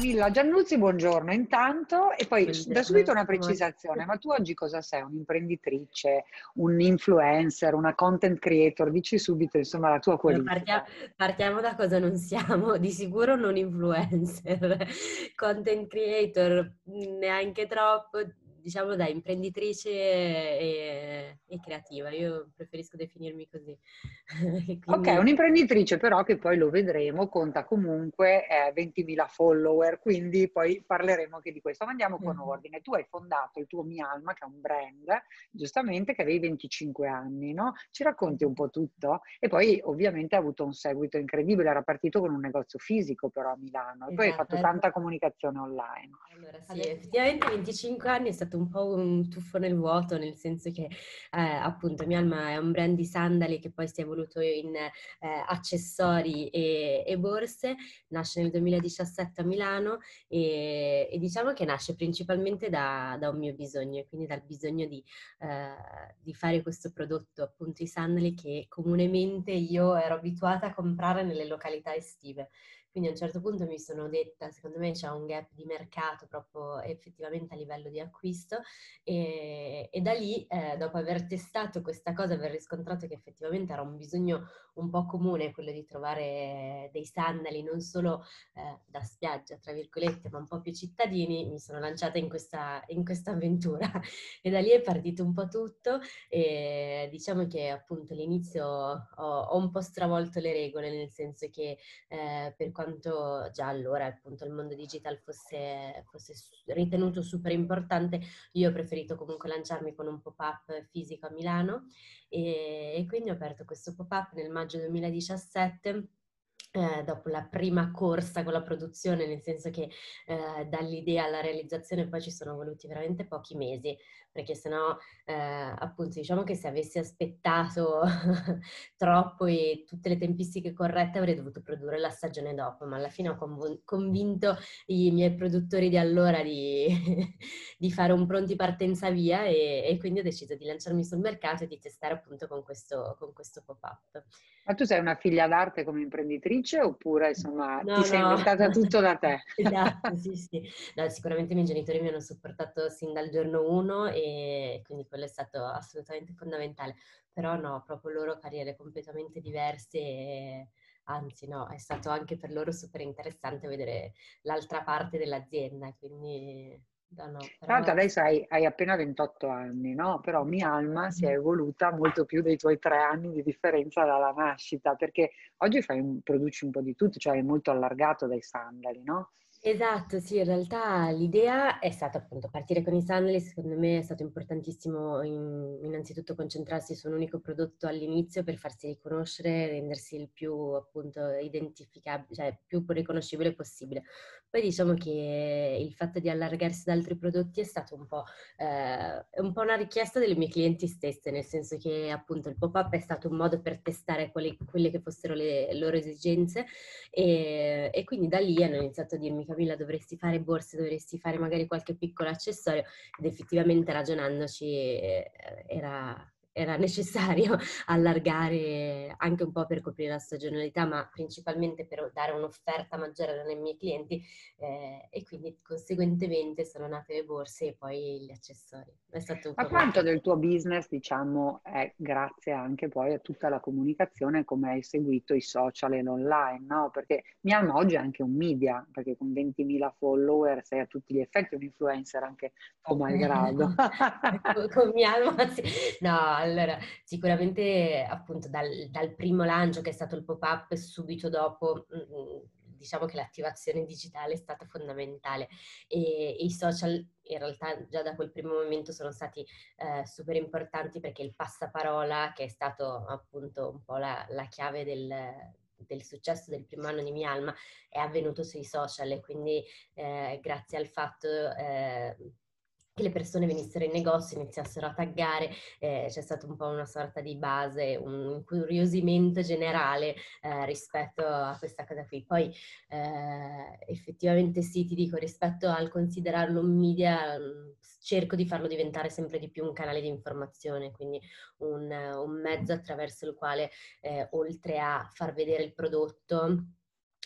Camilla Giannuzzi, buongiorno intanto e poi buongiorno. da subito una precisazione, ma tu oggi cosa sei? Un'imprenditrice, un influencer, una content creator? Dici subito insomma la tua qualifica. Partiamo, partiamo da cosa non siamo, di sicuro non influencer, content creator neanche troppo, diciamo da imprenditrice e, e, creativa, io preferisco definirmi così. Quindi... Ok, un'imprenditrice però che poi lo vedremo, conta comunque eh, 20.000 follower, quindi poi parleremo anche di questo. Ma andiamo con mm-hmm. ordine. Tu hai fondato il tuo Mi Alma, che è un brand, giustamente che avevi 25 anni, no? Ci racconti un po' tutto? E poi ovviamente ha avuto un seguito incredibile, era partito con un negozio fisico però a Milano e esatto, poi hai fatto esatto. tanta comunicazione online. Allora sì, effettivamente 25 anni è stato stato un po' un tuffo nel vuoto, nel senso che eh, appunto Mialma è un brand di sandali che poi si è evoluto in eh, accessori e, e, borse, nasce nel 2017 a Milano e, e diciamo che nasce principalmente da, da, un mio bisogno, quindi dal bisogno di, eh, di fare questo prodotto, appunto i sandali che comunemente io ero abituata a comprare nelle località estive. Quindi a un certo punto mi sono detta, secondo me c'è un gap di mercato proprio effettivamente a livello di acquisto e, e da lì, eh, dopo aver testato questa cosa, aver riscontrato che effettivamente era un bisogno un po' comune quello di trovare dei sandali non solo eh, da spiaggia, tra virgolette, ma un po' più cittadini, mi sono lanciata in questa, in questa avventura. E da lì è partito un po' tutto e diciamo che appunto all'inizio ho, ho un po' stravolto le regole, nel senso che eh, per già allora appunto il mondo digital fosse, fosse ritenuto super importante, io ho preferito comunque lanciarmi con un pop-up fisico a Milano e, e quindi ho aperto questo pop-up nel maggio 2017 eh, dopo la prima corsa con la produzione, nel senso che eh, dall'idea alla realizzazione poi ci sono voluti veramente pochi mesi, perché sennò eh, appunto diciamo che se avessi aspettato troppo e tutte le tempistiche corrette avrei dovuto produrre la stagione dopo, ma alla fine ho conv- convinto i miei produttori di allora di, di fare un pronti partenza via e, e, quindi ho deciso di lanciarmi sul mercato e di testare appunto con questo, con questo pop-up. Ma tu sei una figlia d'arte come imprenditrice oppure insomma no, ti no. sei inventata tutto da te? esatto, sì, sì. No, sicuramente i miei genitori mi hanno supportato sin dal giorno uno e quindi quello è stato assolutamente fondamentale. Però no, proprio loro carriere completamente diverse e anzi no, è stato anche per loro super interessante vedere l'altra parte dell'azienda, quindi No, no, però... L'altro adesso hai, hai, appena 28 anni, no? Però mia alma si è evoluta molto più dei tuoi tre anni di differenza dalla nascita, perché oggi fai un, produci un po' di tutto, cioè è molto allargato dai sandali, no? Esatto, sì, in realtà l'idea è stata appunto partire con i sandali, secondo me è stato importantissimo in, innanzitutto concentrarsi su un unico prodotto all'inizio per farsi riconoscere, rendersi il più appunto identificabile, cioè più riconoscibile possibile. Poi diciamo che il fatto di allargarsi ad altri prodotti è stato un po', eh, un po', una richiesta delle mie clienti stesse, nel senso che appunto il pop-up è stato un modo per testare quali, quelle che fossero le loro esigenze e, e, quindi da lì hanno iniziato a dirmi Camilla dovresti fare borse, dovresti fare magari qualche piccolo accessorio ed effettivamente ragionandoci eh, era, era necessario allargare anche un po' per coprire la stagionalità, ma principalmente per dare un'offerta maggiore ai miei clienti eh, e quindi conseguentemente sono nate le borse e poi gli accessori. ma quanto del tuo business, diciamo, è grazie anche poi a tutta la comunicazione, come hai seguito i social e l'online, no? Perché Mialma oggi è anche un media, perché con 20.000 follower sei a tutti gli effetti un influencer anche o malgrado. con, con Mialma, sì. No, allora, sicuramente appunto dal, dal, primo lancio che è stato il pop-up subito dopo, mh, mm, diciamo che l'attivazione digitale è stata fondamentale. E, e, i social in realtà già da quel primo momento sono stati eh, super importanti perché il passaparola che è stato appunto un po' la, la chiave del, del successo del primo anno di Mia Alma è avvenuto sui social. E quindi eh, grazie al fatto eh, che le persone venissero in negozio, iniziassero a taggare, eh, c'è stata un po' una sorta di base, un incuriosimento generale eh, rispetto a questa cosa qui. Poi eh, effettivamente sì, ti dico, rispetto al considerarlo un media, mm, cerco di farlo diventare sempre di più un canale di informazione, quindi un, un mezzo attraverso il quale, eh, oltre a far vedere il prodotto,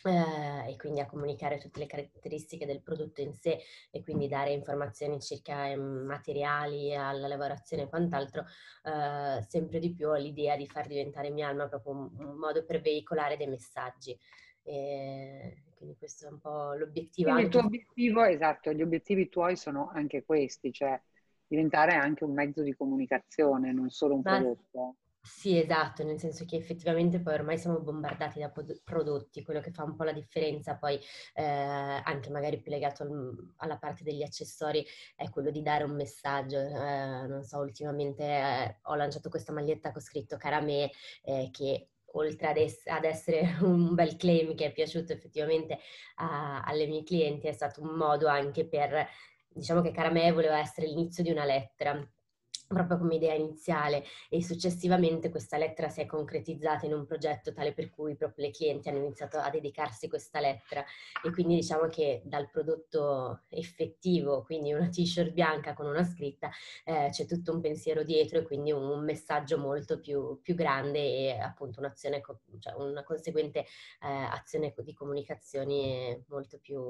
eh, e quindi a comunicare tutte le caratteristiche del prodotto in sé e quindi dare informazioni circa i materiali, alla lavorazione e quant'altro, eh, sempre di più ho l'idea di far diventare mia alma proprio un, un modo per veicolare dei messaggi. E quindi questo è un po' l'obiettivo. Quindi il tuo obiettivo, esatto, gli obiettivi tuoi sono anche questi, cioè diventare anche un mezzo di comunicazione, non solo un Ma, prodotto. Sì, esatto, nel senso che effettivamente poi ormai siamo bombardati da prodotti, quello che fa un po' la differenza poi eh, anche magari più legato al, alla parte degli accessori è quello di dare un messaggio. Eh, non so, ultimamente eh, ho lanciato questa maglietta con scritto cara me eh, che oltre ad, es- ad, essere un bel claim che è piaciuto effettivamente a- alle mie clienti, è stato un modo anche per, diciamo che Caramè voleva essere l'inizio di una lettera proprio come idea iniziale e successivamente questa lettera si è concretizzata in un progetto tale per cui proprio le clienti hanno iniziato a dedicarsi a questa lettera. E quindi diciamo che dal prodotto effettivo, quindi una t-shirt bianca con una scritta, eh, c'è tutto un pensiero dietro e quindi un, un messaggio molto più, più, grande e appunto un'azione, cioè una conseguente eh, azione di comunicazione molto più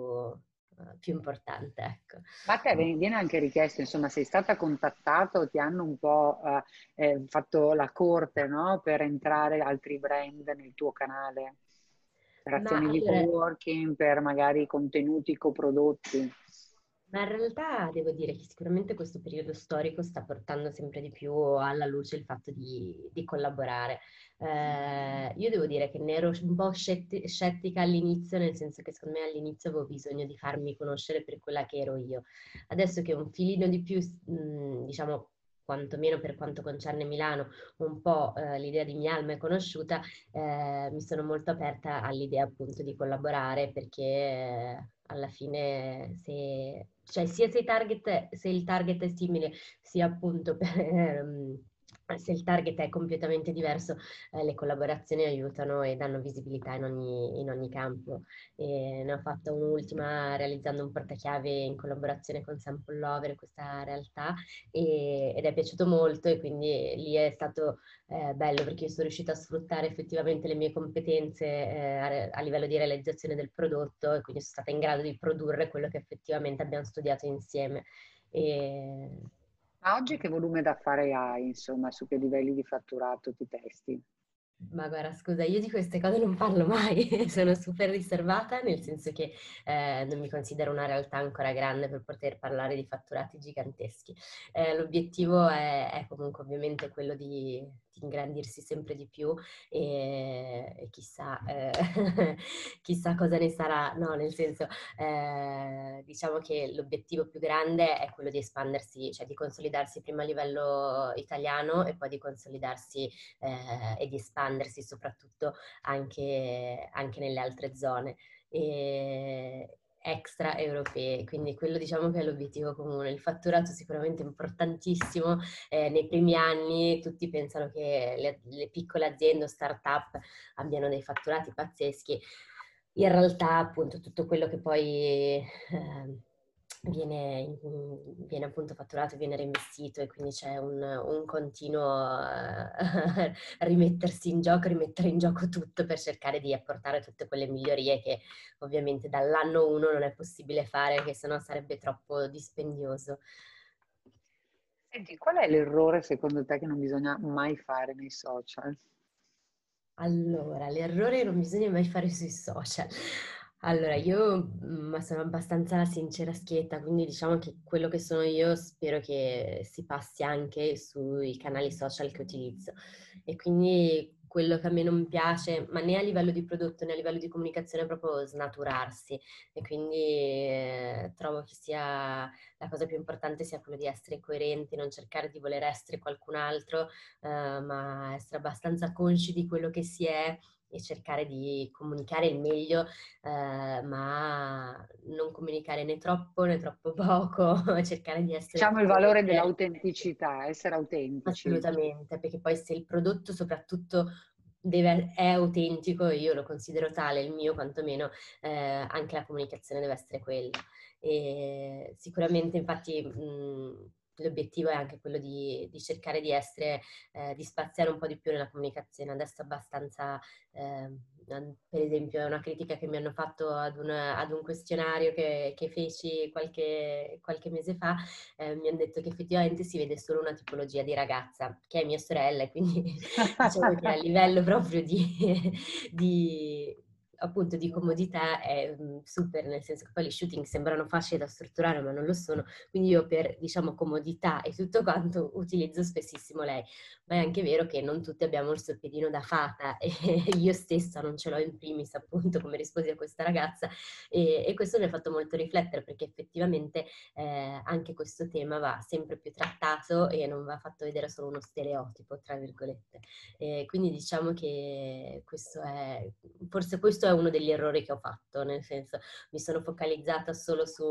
più importante. Ecco. Ma te viene anche richiesto, insomma, sei stata contattata o ti hanno un po' eh, eh, fatto la corte no? per entrare altri brand nel tuo canale? Per azioni di co-working, per magari contenuti coprodotti? Ma in realtà devo dire che sicuramente questo periodo storico sta portando sempre di più alla luce il fatto di, di collaborare. Eh, io devo dire che ne ero un po' scetti- scettica all'inizio, nel senso che secondo me all'inizio avevo bisogno di farmi conoscere per quella che ero io. Adesso che un filino di più, mh, diciamo, quantomeno per quanto concerne Milano, un po' eh, l'idea di mia alma è conosciuta, eh, mi sono molto aperta all'idea appunto di collaborare perché eh, alla fine se cioè sia se, target, se il target è simile, sia appunto per, ehm, se il target è completamente diverso, eh, le collaborazioni aiutano e danno visibilità in ogni, in ogni campo. E ne ho fatta un'ultima realizzando un portachiave in collaborazione con Sample Lover, questa realtà, e, ed è piaciuto molto e quindi lì è stato eh, bello perché io sono riuscita a sfruttare effettivamente le mie competenze eh, a, a, livello di realizzazione del prodotto e quindi sono stata in grado di produrre quello che effettivamente abbiamo studiato insieme. E, oggi che volume d'affare hai, insomma, su che livelli di fatturato ti testi? Ma guarda, scusa, io di queste cose non parlo mai, sono super riservata, nel senso che eh, non mi considero una realtà ancora grande per poter parlare di fatturati giganteschi. Eh, l'obiettivo è, è, comunque ovviamente quello di ingrandirsi sempre di più e, e chissà, eh, chissà, cosa ne sarà, no, nel senso, eh, diciamo che l'obiettivo più grande è quello di espandersi, cioè di consolidarsi prima a livello italiano e poi di consolidarsi eh, e di espandersi soprattutto anche, anche nelle altre zone. E, extra europee, quindi quello diciamo che è l'obiettivo comune. Il fatturato sicuramente importantissimo, eh, nei primi anni tutti pensano che le, le piccole aziende o start-up abbiano dei fatturati pazzeschi, in realtà appunto tutto quello che poi... Eh, viene, viene, appunto fatturato, viene reinvestito e quindi c'è un, un continuo uh, rimettersi in gioco, rimettere in gioco tutto per cercare di apportare tutte quelle migliorie che ovviamente dall'anno uno non è possibile fare, che sennò sarebbe troppo dispendioso. Senti, qual è l'errore secondo te che non bisogna mai fare nei social? Allora, l'errore non bisogna mai fare sui social. Allora, io mhmm, sono abbastanza sincera schietta, quindi diciamo che quello che sono io spero che si passi anche sui canali social che utilizzo. E quindi quello che a me non piace, ma né a livello di prodotto né a livello di comunicazione, è proprio snaturarsi. E quindi eh, trovo che sia la cosa più importante sia quello di essere coerenti, non cercare di voler essere qualcun altro, eh, ma essere abbastanza consci di quello che si è e cercare di comunicare il meglio, eh, ma non comunicare né troppo né troppo poco, cercare di essere... Diciamo il valore dell'autenticità, essere autentici. Assolutamente, perché poi se il prodotto soprattutto deve, è autentico, io lo considero tale, il mio quantomeno, eh, anche la comunicazione deve essere quella. E sicuramente infatti... Mh, l'obiettivo è anche quello di, di cercare di essere, eh, di spaziare un po' di più nella comunicazione. Adesso abbastanza, eh, per esempio è una critica che mi hanno fatto ad, una, ad un questionario che, che feci qualche, qualche, mese fa, eh, mi hanno detto che effettivamente si vede solo una tipologia di ragazza, che è mia sorella, quindi diciamo che a livello proprio di, di appunto di comodità è mhmm, super, nel senso che poi gli shooting sembrano facili da strutturare ma non lo sono, quindi io per diciamo comodità e tutto quanto utilizzo spessissimo lei, ma è anche vero che non tutti abbiamo il suo piedino da fata e io stessa non ce l'ho in primis appunto come risposi a questa ragazza. E, e questo mi ha fatto molto riflettere perché effettivamente eh, anche questo tema va sempre più trattato e non va fatto vedere solo uno stereotipo tra virgolette. E quindi diciamo che questo è, forse questo è uno degli errori che ho fatto, nel senso mi sono focalizzata solo su,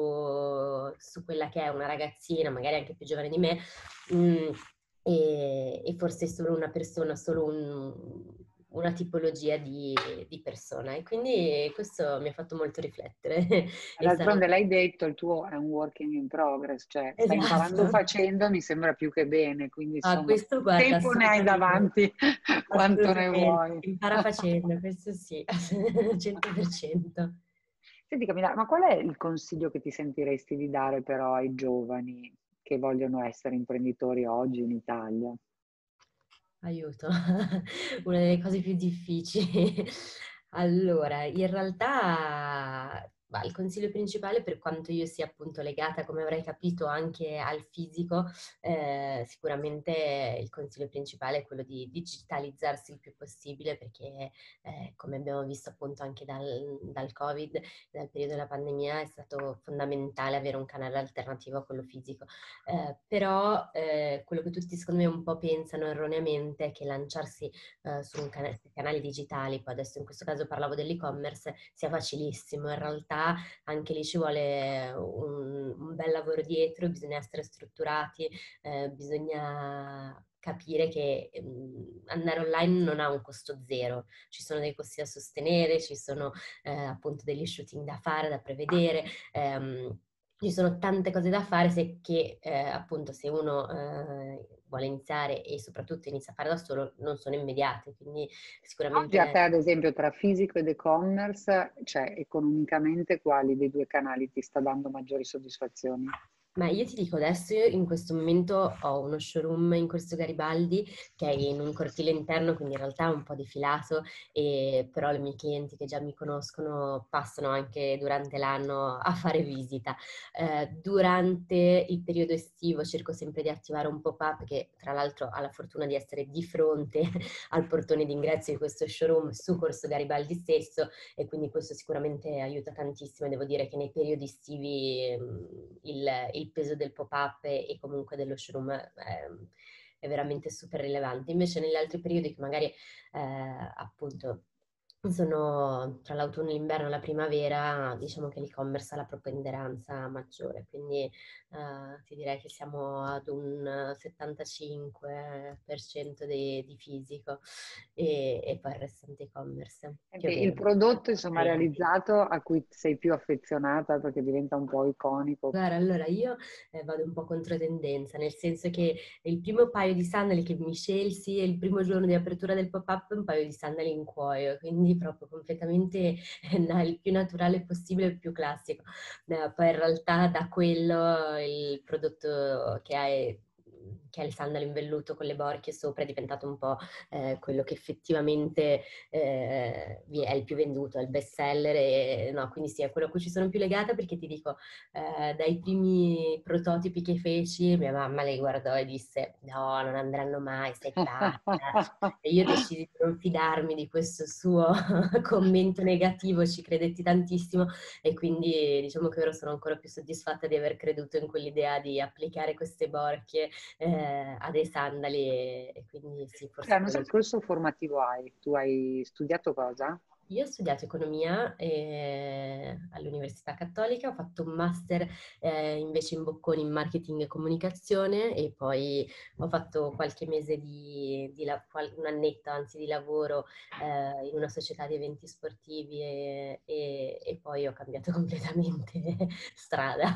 su quella che è una ragazzina, magari anche più giovane di me, mh, mm, e, e, forse solo una persona, solo un, una tipologia di, di, persona e quindi questo mi ha fatto molto riflettere. D'altronde l'hai detto, il tuo è un working in progress, cioè esatto. stai imparando facendo, mi sembra più che bene, quindi ah, insomma, ah, questo, guarda, tempo ne hai davanti quanto ne vuoi. Impara facendo, questo sì, 100%. Senti Camilla, ma qual è il consiglio che ti sentiresti di dare però ai giovani che vogliono essere imprenditori oggi in Italia? Aiuto, una delle cose più difficili. Allora, in realtà bah, il consiglio principale, per quanto io sia appunto legata, come avrai capito, anche al fisico, eh, sicuramente il consiglio principale è quello di digitalizzarsi il più possibile perché, eh, come abbiamo visto appunto anche dal, dal, Covid, dal periodo della pandemia, è stato fondamentale avere un canale alternativo a quello fisico. Eh, però eh, quello che tutti secondo me un po' pensano erroneamente è che lanciarsi eh, su un canale, canali digitali, poi adesso in questo caso parlavo dell'e-commerce, sia facilissimo. In realtà anche lì ci vuole un, un bel lavoro dietro, bisogna essere strutturati, eh, bisogna capire che eh, andare online non ha un costo zero, ci sono dei costi da sostenere, ci sono eh, appunto degli shooting da fare, da prevedere. Ehm, ci sono tante cose da fare se che eh, appunto se uno eh, vuole iniziare e soprattutto inizia a fare da solo non sono immediate, quindi sicuramente... Oggi a te ad esempio tra fisico ed e-commerce, cioè economicamente quali dei due canali ti sta dando maggiori soddisfazioni? Ma io ti dico adesso, io in questo momento ho uno showroom in Corso Garibaldi che è in un cortile interno, quindi in realtà è un po' defilato, e però i miei clienti che già mi conoscono passano anche durante l'anno a fare visita. Eh, durante il periodo estivo cerco sempre di attivare un pop-up che tra l'altro ha la fortuna di essere di fronte al portone d'ingresso di questo showroom su Corso Garibaldi stesso e quindi questo sicuramente aiuta tantissimo. Devo dire che nei periodi estivi mm, il, il il peso del pop-up e, comunque dello showroom è, è veramente super rilevante. Invece negli altri periodi che magari eh, appunto sono tra l'autunno, l'inverno e la primavera, diciamo che l'e-commerce ha la preponderanza maggiore, quindi uh, ti direi che siamo ad un 75% di, di fisico e, e, poi il restante e-commerce. il prodotto insomma sì. realizzato a cui sei più affezionata perché diventa un po' iconico. Guarda, allora io eh, vado un po' contro tendenza, nel senso che il primo paio di sandali che mi scelsi è il primo giorno di apertura del pop-up un paio di sandali in cuoio, quindi proprio completamente il più naturale possibile, il più classico. Poi in realtà da quello il prodotto che hai che è il sandalo in velluto con le borchie sopra, è diventato un po' eh, quello che effettivamente eh, è il più venduto, è il best seller, e, no, quindi sì, è quello a cui ci sono più legata perché ti dico, eh, dai primi prototipi che feci, mia mamma le guardò e disse no, non andranno mai, sei pazza. e io decisi di non fidarmi di questo suo commento negativo, ci credetti tantissimo e quindi diciamo che ora sono ancora più soddisfatta di aver creduto in quell'idea di applicare queste borchie eh, eh, ha dei sandali e, quindi sì, forse... Cioè, non so che corso formativo hai? Tu hai studiato cosa? Io ho studiato economia eh, all'Università Cattolica, ho fatto un master eh, invece in Bocconi in marketing e comunicazione e poi ho fatto qualche mese di, di la, un annetto anzi di lavoro eh, in una società di eventi sportivi e, e, e poi ho cambiato completamente strada.